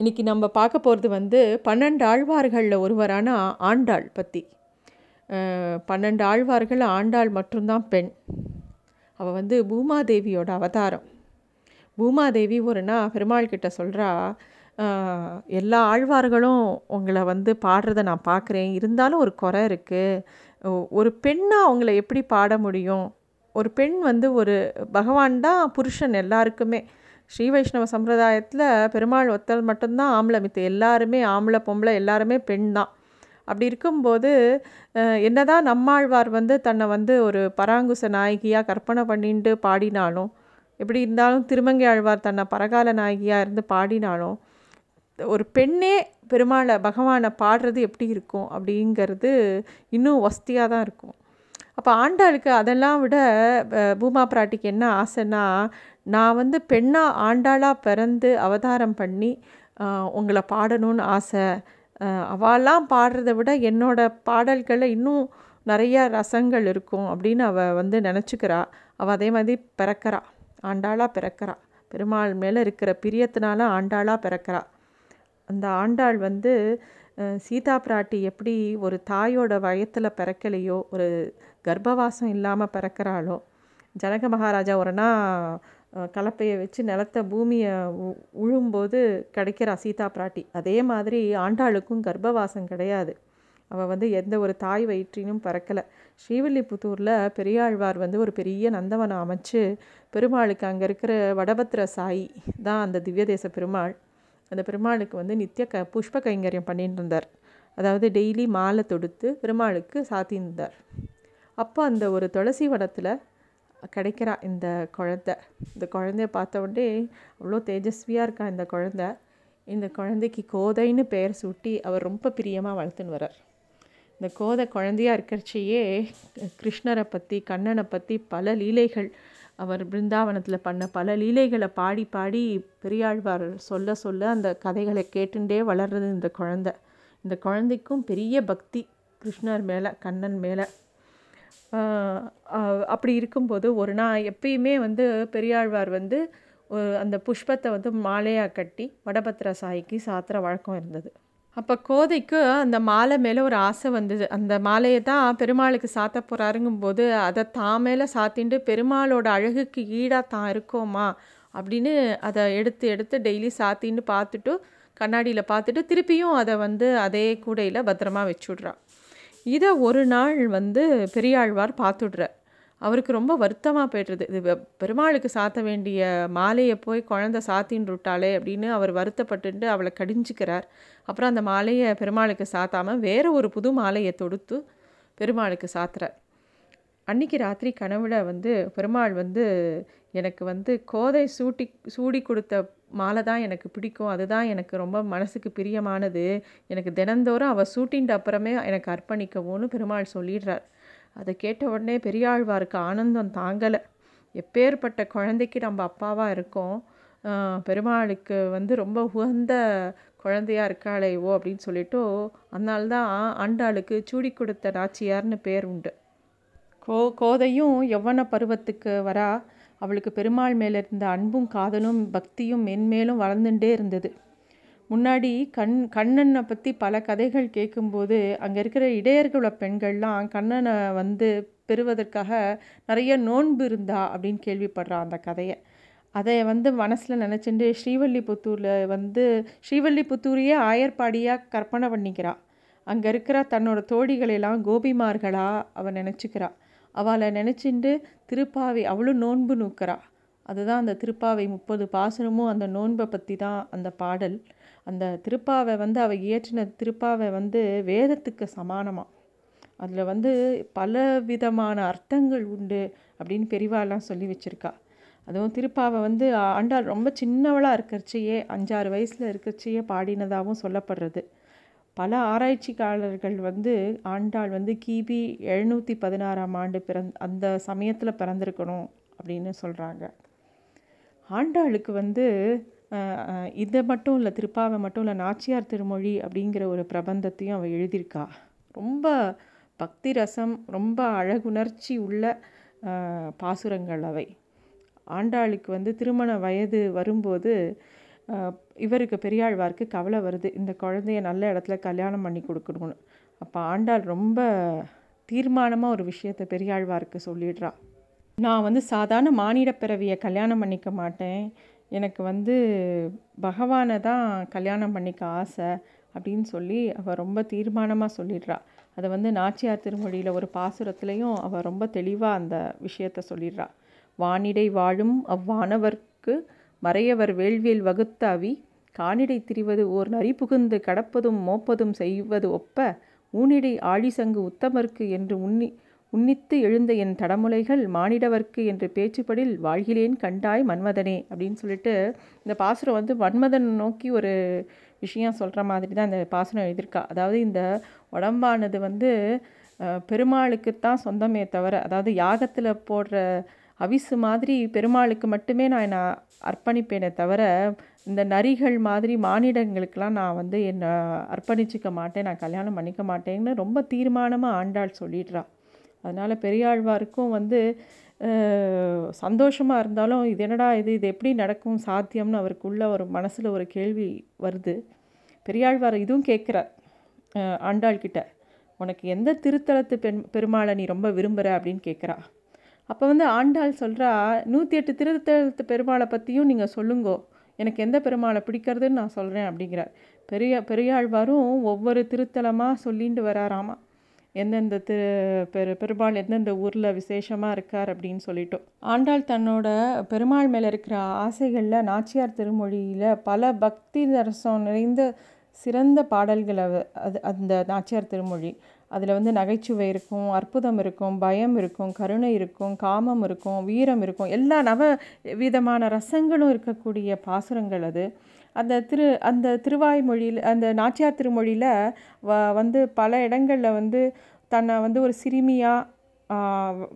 இன்றைக்கி நம்ம பார்க்க போகிறது வந்து பன்னெண்டு ஆழ்வார்களில் ஒருவரான ஆண்டாள் பற்றி பன்னெண்டு ஆழ்வார்கள் ஆண்டாள் மட்டும்தான் பெண். அவள் வந்து பூமாதேவியோட அவதாரம். பூமாதேவி ஒரு நாள் பெருமாள் கிட்ட சொல்கிறா எல்லா ஆழ்வார்களும் உங்களை வந்து பாடுறத நான் பார்க்குறேன் இருந்தாலும் ஒரு குறை இருக்குது ஒரு பெண்ணாக அவங்கள எப்படி பாட முடியும்? ஒரு பெண் வந்து ஒரு பகவான் தான் புருஷன் எல்லாருக்குமே. ஸ்ரீ வைஷ்ணவ சம்பிரதாயத்தில் பெருமாள் ஒத்தல் மட்டும்தான் ஆம்பளை மித்த எல்லாருமே ஆம்பளை பொம்பளை எல்லாருமே பெண் தான். அப்படி இருக்கும்போது என்னதான் நம்மாழ்வார் வந்து தன்னை வந்து ஒரு பராங்குச நாயகியாக கற்பனை பண்ணிட்டு பாடினாலும் எப்படி இருந்தாலும் திருமங்கை ஆழ்வார் தன்னை பரகால நாயகியாக இருந்து பாடினாலும் ஒரு பெண்ணே பெருமாளை பகவானை பாடுறது எப்படி இருக்கும் அப்படிங்கிறது இன்னும் வசதியாக தான் இருக்கும். அப்போ ஆண்டாளுக்கு அதெல்லாம் விட பூமா பிராட்டிக்கு என்ன ஆசைன்னா நான் வந்து பெண்ணாக ஆண்டாளாக பிறந்து அவதாரம் பண்ணி உங்களை பாடணும்னு ஆசை. அவெல்லாம் பாடுறத விட என்னோடய பாடல்களில் இன்னும் நிறைய ரசங்கள் இருக்கும் அப்படின்னு அவள் வந்து நினச்சிக்கிறா. அவள் அதே மாதிரி பிறக்கிறா. ஆண்டாளாக பிறக்கிறா. பெருமாள் மேலே இருக்கிற பிரியத்தினால ஆண்டாளாக பிறக்கிறா. அந்த ஆண்டாள் வந்து சீதா பிராட்டி எப்படி ஒரு தாயோட வயத்தில் பிறக்கலையோ ஒரு கர்ப்பவாசம் இல்லாமல் பிறக்கிறாளோ ஜனக மகாராஜா ஒரு நாள் கலப்பையை வச்சு நிலத்த பூமியை உழும்போது கிடைக்கிறா சீதா பிராட்டி. அதே மாதிரி ஆண்டாளுக்கும் கர்ப்பவாசம் கிடையாது. அவள் வந்து எந்த ஒரு தாய் வயிற்றினும் பறக்கலை. ஸ்ரீவில்லிபுத்தூரில் பெரியாழ்வார் வந்து ஒரு பெரிய நந்தவனம் அமைச்சு பெருமாளுக்கு அங்கே இருக்கிற வடபத்திர சாயி தான் அந்த திவ்யதேச பெருமாள். அந்த பெருமாளுக்கு வந்து நித்திய க புஷ்ப கைங்கரியம் பண்ணிட்டு இருந்தார். அதாவது டெய்லி மாலை தொடுத்து பெருமாளுக்கு சாத்தியிருந்தார் அப்போ அந்த ஒரு துளசி வனத்தில் கிடைக்கிறா இந்த குழந்த. இந்த குழந்தைய பார்த்த உடனே அவ்வளோ தேஜஸ்வியாக இருக்கா இந்த குழந்த. இந்த குழந்தைக்கு கோதைன்னு பெயர் சூட்டி அவர் ரொம்ப பிரியமாக வளர்த்துன்னு வர்றார். இந்த கோதை குழந்தையாக இருக்கிறச்சியே கிருஷ்ணரை பற்றி கண்ணனை பற்றி பல லீலைகள் அவர் பிருந்தாவனத்தில் பண்ண பல லீலைகளை பாடி பாடி பெரியாழ்வார் சொல்ல சொல்ல அந்த கதைகளை கேட்டுண்டே வளர்றது இந்த குழந்த. இந்த குழந்தைக்கும் பெரிய பக்தி கிருஷ்ணர் மேலே கண்ணன் மேலே. அப்படி இருக்கும்போது ஒரு நாள் எப்பயுமே வந்து பெரியாழ்வார் வந்து அந்த புஷ்பத்தை வந்து மாலையாக கட்டி வடபத்திர சாய்க்கு சாத்திர வழக்கம் இருந்தது. அப்போ கோதைக்கு அந்த மாலை மேலே ஒரு ஆசை வந்தது. அந்த மாலையை தான் பெருமாளுக்கு சாத்த போகிறாருங்கும்போது அதை தான் மேலே சாத்திண்டு பெருமாளோட அழகுக்கு ஈடாக தான் இருக்கோமா அப்படின்னு அதை எடுத்து எடுத்து டெய்லி சாத்தின்னு பார்த்துட்டு கண்ணாடியில் பார்த்துட்டு திருப்பியும் அதை வந்து அதே கூடையில் பத்திரமா வச்சுட்றா. இதை ஒரு நாள் வந்து பெரியாழ்வார் பார்த்துடுறார். அவருக்கு ரொம்ப வருத்தமாக போய்ட்டுருது இது பெருமாளுக்கு சாத்த வேண்டிய மாலையை போய் குழந்த சாத்தின்னு விட்டாளே அப்படின்னு அவர் வருத்தப்பட்டு அவளை கடிஞ்சிக்கிறார். அப்புறம் அந்த மாலையை பெருமாளுக்கு சாத்தாமல் வேறு ஒரு புது மாலையை தொடுத்து பெருமாளுக்கு சாத்துறார். அன்றைக்கி ராத்திரி கனவுல வந்து பெருமாள் வந்து எனக்கு வந்து கோதை சூட்டி சூடி கொடுத்த மாலை தான் எனக்கு பிடிக்கும். அதுதான் எனக்கு ரொம்ப மனசுக்கு பிரியமானது. எனக்கு தினந்தோறும் அவள் சூட்டின்ற அப்புறமே எனக்கு அர்ப்பணிக்கவும்னு பெருமாள் சொல்லிடுறார். அதை கேட்ட உடனே பெரியாழ்வாருக்கு ஆனந்தம் தாங்கலை. எப்பேற்பட்ட குழந்தைக்கு நம்ம அப்பாவாக இருக்கோம் பெருமாளுக்கு வந்து ரொம்ப உகந்த குழந்தையாக இருக்காளையோ அப்படின்னு சொல்லிட்டு அதனால்தான் ஆண்டாளுக்கு சூடி கொடுத்த நாச்சியார்னு பேர் உண்டு. கோ கோதையும் யவ்வன பருவத்துக்கு வரா. அவளுக்கு பெருமாள் மேலே இருந்த அன்பும் காதலும் பக்தியும் மென்மேலும் வளர்ந்துட்டே இருந்தது. முன்னாடி கண் கண்ணனை பற்றி பல கதைகள் கேட்கும்போது அங்கே இருக்கிற இடையர்கள பெண்கள்லாம் கண்ணனை வந்து பெறுவதற்காக நிறைய நோன்பு இருந்தா அப்படின்னு கேள்விப்படுறான் அந்த கதையை. அதை வந்து மனசில் நினச்சிட்டு ஸ்ரீவல்லிபுத்தூரில் வந்து ஸ்ரீவல்லிபுத்தூரையே ஆயர்பாடியாக கற்பனை பண்ணிக்கிறாள் அங்கே இருக்கிற தன்னோட தோழிகளெல்லாம் கோபிமார்களாக அவன் நினச்சிக்கிறாள் அவளை நினச்சிண்டு திருப்பாவை அவளும் நோன்பு நூக்கிறா. அதுதான் அந்த திருப்பாவை முப்பது பாசனமும் அந்த நோன்பை பற்றி தான் அந்த பாடல். அந்த திருப்பாவை வந்து அவள் இயற்றின திருப்பாவை வந்து வேதத்துக்கு சமானமாக அதில் வந்து பல விதமான அர்த்தங்கள் உண்டு அப்படின்னு பெரிவாலாம் சொல்லி வச்சுருக்கா. அதுவும் திருப்பாவை வந்து ஆண்டாள் ரொம்ப சின்னவளாக இருக்கிறச்சியே அஞ்சாறு வயசில் இருக்கிறச்சியே பாடினதாகவும் சொல்லப்படுறது. பல ஆராய்ச்சிக்காரர்கள் வந்து ஆண்டாள் வந்து கிபி எழுநூற்றி பதினாறாம் ஆண்டு பிறந் அந்த சமயத்தில் பிறந்திருக்கணும் அப்படின்னு சொல்கிறாங்க ஆண்டாளுக்கு வந்து இதை மட்டும் இல்லை திருப்பாவை மட்டும் இல்லை நாச்சியார் திருமொழி அப்படிங்கிற ஒரு பிரபந்தத்தையும் அவள் எழுதியிருக்கா. ரொம்ப பக்தி ரசம் ரொம்ப அழகுணர்ச்சி உள்ள பாசுரங்கள் அவை. ஆண்டாளுக்கு வந்து திருமண வயது வரும்போது இவருக்கு பெரியாழ்வாருக்கு கவலை வருது. இந்த குழந்தைய நல்ல இடத்துல கல்யாணம் பண்ணி கொடுக்கணும்னு. அப்போ ஆண்டாள் ரொம்ப தீர்மானமாக ஒரு விஷயத்தை பெரியாழ்வாருக்கு சொல்லிடுறா. நான் வந்து சாதாரண மானிட பிறவியை கல்யாணம் பண்ணிக்க மாட்டேன். எனக்கு வந்து பகவானை தான் கல்யாணம் பண்ணிக்க ஆசை அப்படின்னு சொல்லி அவள் ரொம்ப தீர்மானமாக சொல்லிடுறா. அதை வந்து நாச்சியார் திருமொழியில் ஒரு பாசுரத்துலேயும் அவள் ரொம்ப தெளிவாக அந்த விஷயத்த சொல்லிடுறா. வானிடை வாழும் அவ்வானவர்க்கு மறையவர் வேள்வியில் வகுத்தாவி காணிடை திரிவது ஓர் நரி புகுந்து கடப்பதும் மோப்பதும் செய்வது ஒப்ப ஊனிடை ஆழிசங்கு உத்தமர்க்கு என்று உன்னி உன்னித்து எழுந்த என் தடமுலைகள் மானிடவர்க்கு என்று பேச்சுப்படில் வாழ்கிலேன் கண்டாய் மன்மதனே அப்படின்னு சொல்லிட்டு இந்த பாசுரம் வந்து மன்மதன் நோக்கி ஒரு விஷயம் சொல்கிற மாதிரி தான் இந்த பாசுரம் எழுதியிருக்கா. அதாவது இந்த உடம்பானது வந்து பெருமாளுக்குத்தான் சொந்தமே தவிர அதாவது யாகத்தில் போடுற அவிசு மாதிரி பெருமாளுக்கு மட்டுமே நான் என்னை அர்ப்பணிப்பேனே தவிர இந்த நரிகள் மாதிரி மானிடங்களுக்கெல்லாம் நான் வந்து என்னை அர்ப்பணிச்சிக்க மாட்டேன் நான் கல்யாணம் பண்ணிக்க மாட்டேன்னு ரொம்ப தீர்மானமாக ஆண்டாள் சொல்லிடுறா. அதனால் பெரியாழ்வாருக்கும் வந்து சந்தோஷமாக இருந்தாலும் இது என்னடா இது இது எப்படி நடக்கும் சாத்தியம்னு அவருக்குள்ள ஒரு மனசில் ஒரு கேள்வி வருது. பெரியாழ்வார் இதுவும் கேட்குறார் ஆண்டாள் கிட்ட உனக்கு எந்த திருத்தலத்து பெண் பெருமாளை நீ ரொம்ப விரும்புகிற அப்படின்னு கேட்குறா அப்போ வந்து ஆண்டாள் சொல்கிறா நூற்றி எட்டு திருத்தலத்து பெருமாளை பற்றியும் நீங்கள் சொல்லுங்கோ. எனக்கு எந்த பெருமாளை பிடிக்கிறதுன்னு நான் சொல்கிறேன் அப்படிங்கிறார். பெரிய பெரியாழ்வாரும் ஒவ்வொரு திருத்தலமாக சொல்லிட்டு வராராமா. எந்தெந்த திரு பெரு பெருமாள் எந்தெந்த ஊரில் விசேஷமாக இருக்கார் அப்படின்னு சொல்லிட்டோம் ஆண்டாள் தன்னோட பெருமாள் மேலே இருக்கிற ஆசைகளில் நாச்சியார் திருமொழியில் பல பக்தி ரசம் நிறைந்த சிறந்த பாடல்களை அது அந்த நாச்சியார் திருமொழி. அதில் வந்து நகைச்சுவை இருக்கும் அற்புதம் இருக்கும் பயம் இருக்கும் கருணை இருக்கும் காமம் இருக்கும் வீரம் இருக்கும். எல்லா நவ விதமான ரசங்களும் இருக்கக்கூடிய பாசுரங்கள் அது. அந்த திரு அந்த திருவாய்மொழியில் அந்த நாச்சியார் திருமொழியில் வ வந்து பல இடங்களில் வந்து தன்னை வந்து ஒரு சிறுமியாக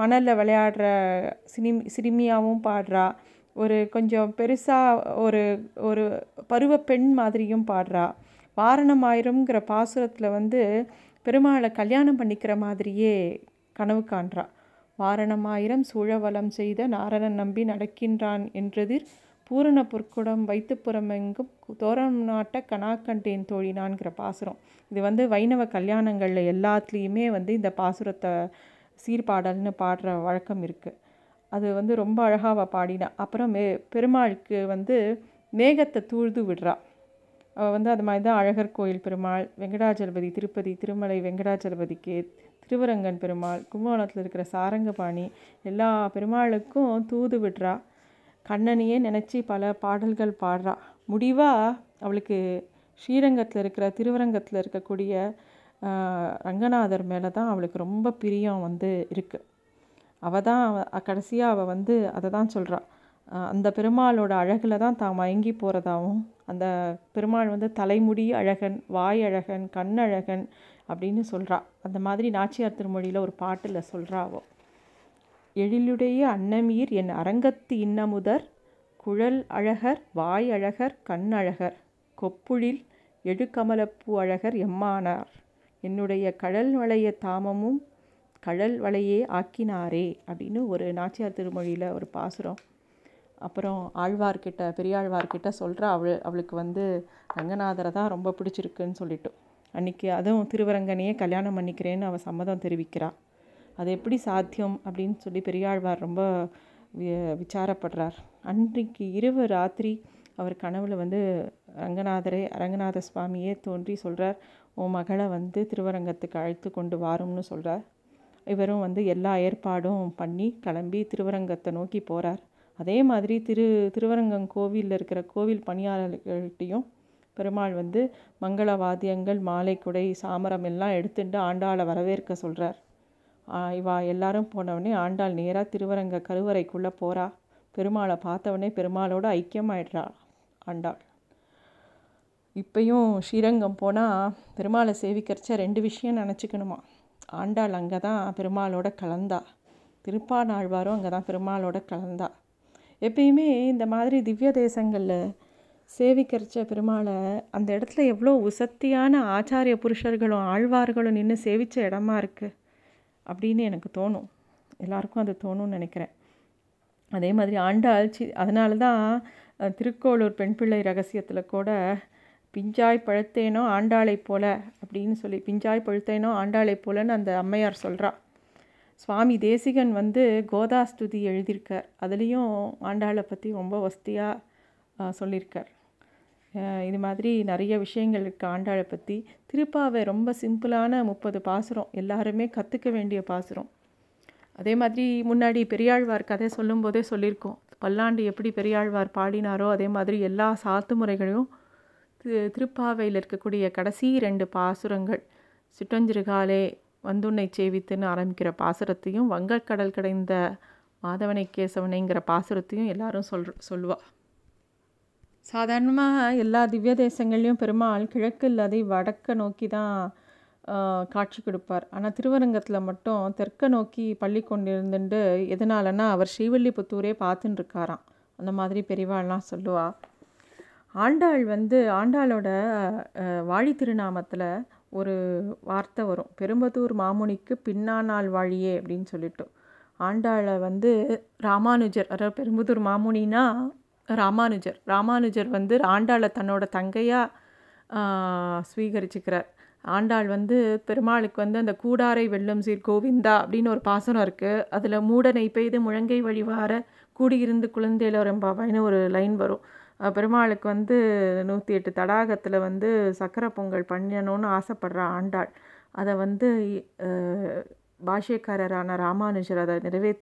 மணலில் விளையாடுற சினி சிறுமியாகவும் பாடுறா. ஒரு கொஞ்சம் பெருசாக ஒரு ஒரு பருவ பெண் மாதிரியும் பாடுறா. வாரணமாயிரம்ங்கிற பாசுரத்தில் வந்து பெருமாளை கல்யாணம் பண்ணிக்கிற மாதிரியே கனவு காண்றா. வாரணமாயிரம் சூழவலம் செய்த நாரணன் நம்பி நடக்கின்றான் என்றதிர் பூரண பொற்குடம் வைத்துப்புறமெங்கும் தோரம் நாட்ட கனாக்கண்டேன் தோழினான்கிற பாசுரம். இது வந்து வைணவ கல்யாணங்களில் எல்லாத்துலேயுமே வந்து இந்த பாசுரத்தை சீர்பாடல்னு பாடுற வழக்கம் இருக்குது அது வந்து ரொம்ப அழகாக பாடினா. அப்புறம் மே பெருமாளுக்கு வந்து மேகத்தை தூழ்ந்து விடுறா. வந்து அது மாதிரி தான் அழகர் கோயில் பெருமாள் வெங்கடாஜலபதி திருப்பதி திருமலை வெங்கடாஜலபதிக்கு திருவரங்கன் பெருமாள் கும்பகோணத்தில் இருக்கிற சாரங்கபாணி எல்லா பெருமாளுக்கும் தூது விடுறா. கண்ணனையே நினச்சி பல பாடல்கள் பாடுறா. முடிவாக அவளுக்கு ஸ்ரீரங்கத்தில் இருக்கிற திருவரங்கத்தில் இருக்கக்கூடிய ரங்கநாதர் மேலே தான் அவளுக்கு ரொம்ப பிரியம் வந்து இருக்குது அவள் தான் கடைசியாக அவள் வந்து அதை தான் சொல்கிறாள் அந்த பெருமாளோட அழகில் தான் தான் மயங்கி போகிறதாகவும் அந்த பெருமாள் வந்து தலைமுடி அழகன் வாய் அழகன் கண் அழகன் அப்படின்னு சொல்கிறா அந்த மாதிரி நாச்சியார் திருமொழியில் ஒரு பாட்டில் சொல்கிறாவோ எழிலுடைய அன்னமீர் என் அரங்கத்து இன்னமுதர் குழல் அழகர் வாய் அழகர் கண் அழகர் கொப்புழில் எழுக்கமலப்பூ அழகர் எம்மானார். என்னுடைய கடல் வளைய தாமமும் கடல் வளையே ஆக்கினாரே அப்படின்னு ஒரு நாச்சியார் திருமொழியில் ஒரு பாசுரம் அப்புறம் ஆழ்வார்கிட்ட பெரியாழ்வார்கிட்ட சொல்கிறா அவள் அவளுக்கு வந்து ரங்கநாதரை தான் ரொம்ப பிடிச்சிருக்குன்னு சொல்லிட்டு. அன்றைக்கி அதுவும் திருவரங்கனையே கல்யாணம் பண்ணிக்கிறேன்னு அவள் சம்மதம் தெரிவிக்கிறாள் அது எப்படி சாத்தியம் அப்படின்னு சொல்லி பெரியாழ்வார் ரொம்ப விசாரப்படுறார். அன்றைக்கு இரவு ராத்திரி அவர் கனவுல வந்து ரங்கநாதரே ரங்கநாத சுவாமியே தோன்றி சொல்கிறார் உன் மகளை வந்து திருவரங்கத்துக்கு அழைத்து கொண்டு வாரும்னு சொல்கிறார் இவரும் வந்து எல்லா ஏற்பாடும் பண்ணி கிளம்பி திருவரங்கத்தை நோக்கி போகிறார் அதே மாதிரி திரு திருவரங்கம் கோவிலில் இருக்கிற கோவில் பணியாளர்கள்ட்டையும் பெருமாள் வந்து மங்கள வாத்தியங்கள் மாலை குடை சாமரம் எல்லாம் எடுத்துட்டு ஆண்டாளை வரவேற்க சொல்கிறார் இவா எல்லாரும் போனவொடனே ஆண்டாள் நேராக திருவரங்க கருவறைக்குள்ளே போகிறா பெருமாளை பார்த்தவொடனே பெருமாளோட ஐக்கியமாயிடுறா ஆண்டாள். இப்பையும் ஸ்ரீரங்கம் போனால் பெருமாளை சேவிக்கிறச்ச ரெண்டு விஷயம் நினச்சிக்கணுமா? ஆண்டாள் அங்கே தான் பெருமாளோட கலந்தா. திருப்பானாழ்வாரும் அங்கே தான் பெருமாளோட கலந்தா. எப்பயுமே இந்த மாதிரி திவ்ய தேசங்களில் சேவிக்கரிச்ச பெருமாளை அந்த இடத்துல எவ்வளோ உசத்தியான ஆச்சாரிய புருஷர்களும் ஆழ்வார்களும் நின்று சேவித்த இடமா இருக்குது அப்படின்னு எனக்கு தோணும். எல்லாருக்கும் அது தோணும்னு நினைக்கிறேன். அதே மாதிரி ஆண்டாள் சி அதனால தான் திருக்கோளூர் பெண் பிள்ளை ரகசியத்தில் கூட பிஞ்சாய் பழுத்தேனோ ஆண்டாளை போல அப்படின்னு சொல்லி பிஞ்சாய் பழுத்தேனோ ஆண்டாளை போலன்னு அந்த அம்மையார் சொல்கிறா சுவாமி தேசிகன் வந்து கோதாஸ்துதி எழுதியிருக்கார். அதுலேயும் ஆண்டாளை பற்றி ரொம்ப வசதியாக சொல்லியிருக்கார். இது மாதிரி நிறைய விஷயங்கள் இருக்குது ஆண்டாளை பற்றி திருப்பாவை ரொம்ப சிம்பிளான முப்பது பாசுரம். எல்லாருமே கற்றுக்க வேண்டிய பாசுரம். அதே மாதிரி முன்னாடி பெரியாழ்வார் கதை சொல்லும்போதே சொல்லியிருக்கோம். பல்லாண்டு எப்படி பெரியாழ்வார் பாடினாரோ அதே மாதிரி எல்லா சாத்து முறைகளையும் திருப்பாவையில் இருக்கக்கூடிய கடைசி ரெண்டு பாசுரங்கள் சிட்டஞ்சிறுகாலே வந்துன்னை சேவித்துன்னு ஆரம்பிக்கிற பாசுரத்தையும் வங்கக்கடல் கடைந்த மாதவனை கேசவனைங்கிற பாசுரத்தையும் எல்லாரும் சொல் சொல்லுவாள் சாதாரணமாக எல்லா திவ்ய தேசங்கள்லேயும் பெருமாள் கிழக்கு இல்லாத வடக்க நோக்கி தான் காட்சி கொடுப்பார். ஆனால் திருவரங்கத்தில் மட்டும் தெற்க நோக்கி பள்ளி கொண்டிருந்துட்டு எதனாலன்னா அவர் ஸ்ரீவல்லிபுத்தூரே பார்த்துன்னு இருக்காராம் அந்த மாதிரி பெரியவாள்லாம் சொல்லுவாள் ஆண்டாள் வந்து ஆண்டாளோட வாழி திருநாமத்தில் ஒரு வார்த்தை வரும். பெரும்பதூர் மாமுனிக்கு பின்னானால் வாழியே அப்படின்னு சொல்லிட்டு. ஆண்டாளை வந்து ராமானுஜர் அதாவது பெரும்புதூர் மாமுனினா ராமானுஜர். ராமானுஜர் வந்து ஆண்டாளை தன்னோட தங்கையாக ஸ்வீகரிச்சுக்கிறார். ஆண்டாள் வந்து பெருமாளுக்கு வந்து அந்த கூடாரை வெள்ளம் சீர் கோவிந்தா அப்படின்னு ஒரு பாசனம் இருக்குது அதில் மூடனை பெய்து முழங்கை வழிவார கூடியிருந்து குழந்தையிலரம்பாவாயின்னு ஒரு லைன் வரும். பெருமாளுக்கு வந்து நூற்றி எட்டு தடாகத்தில் வந்து சக்கரை பொங்கல் பண்ணணும்னு ஆசைப்படுற ஆண்டாள். அதை வந்து அஹ், பாஷ்யக்காரரான ராமானுஜர் அதை நிறைவே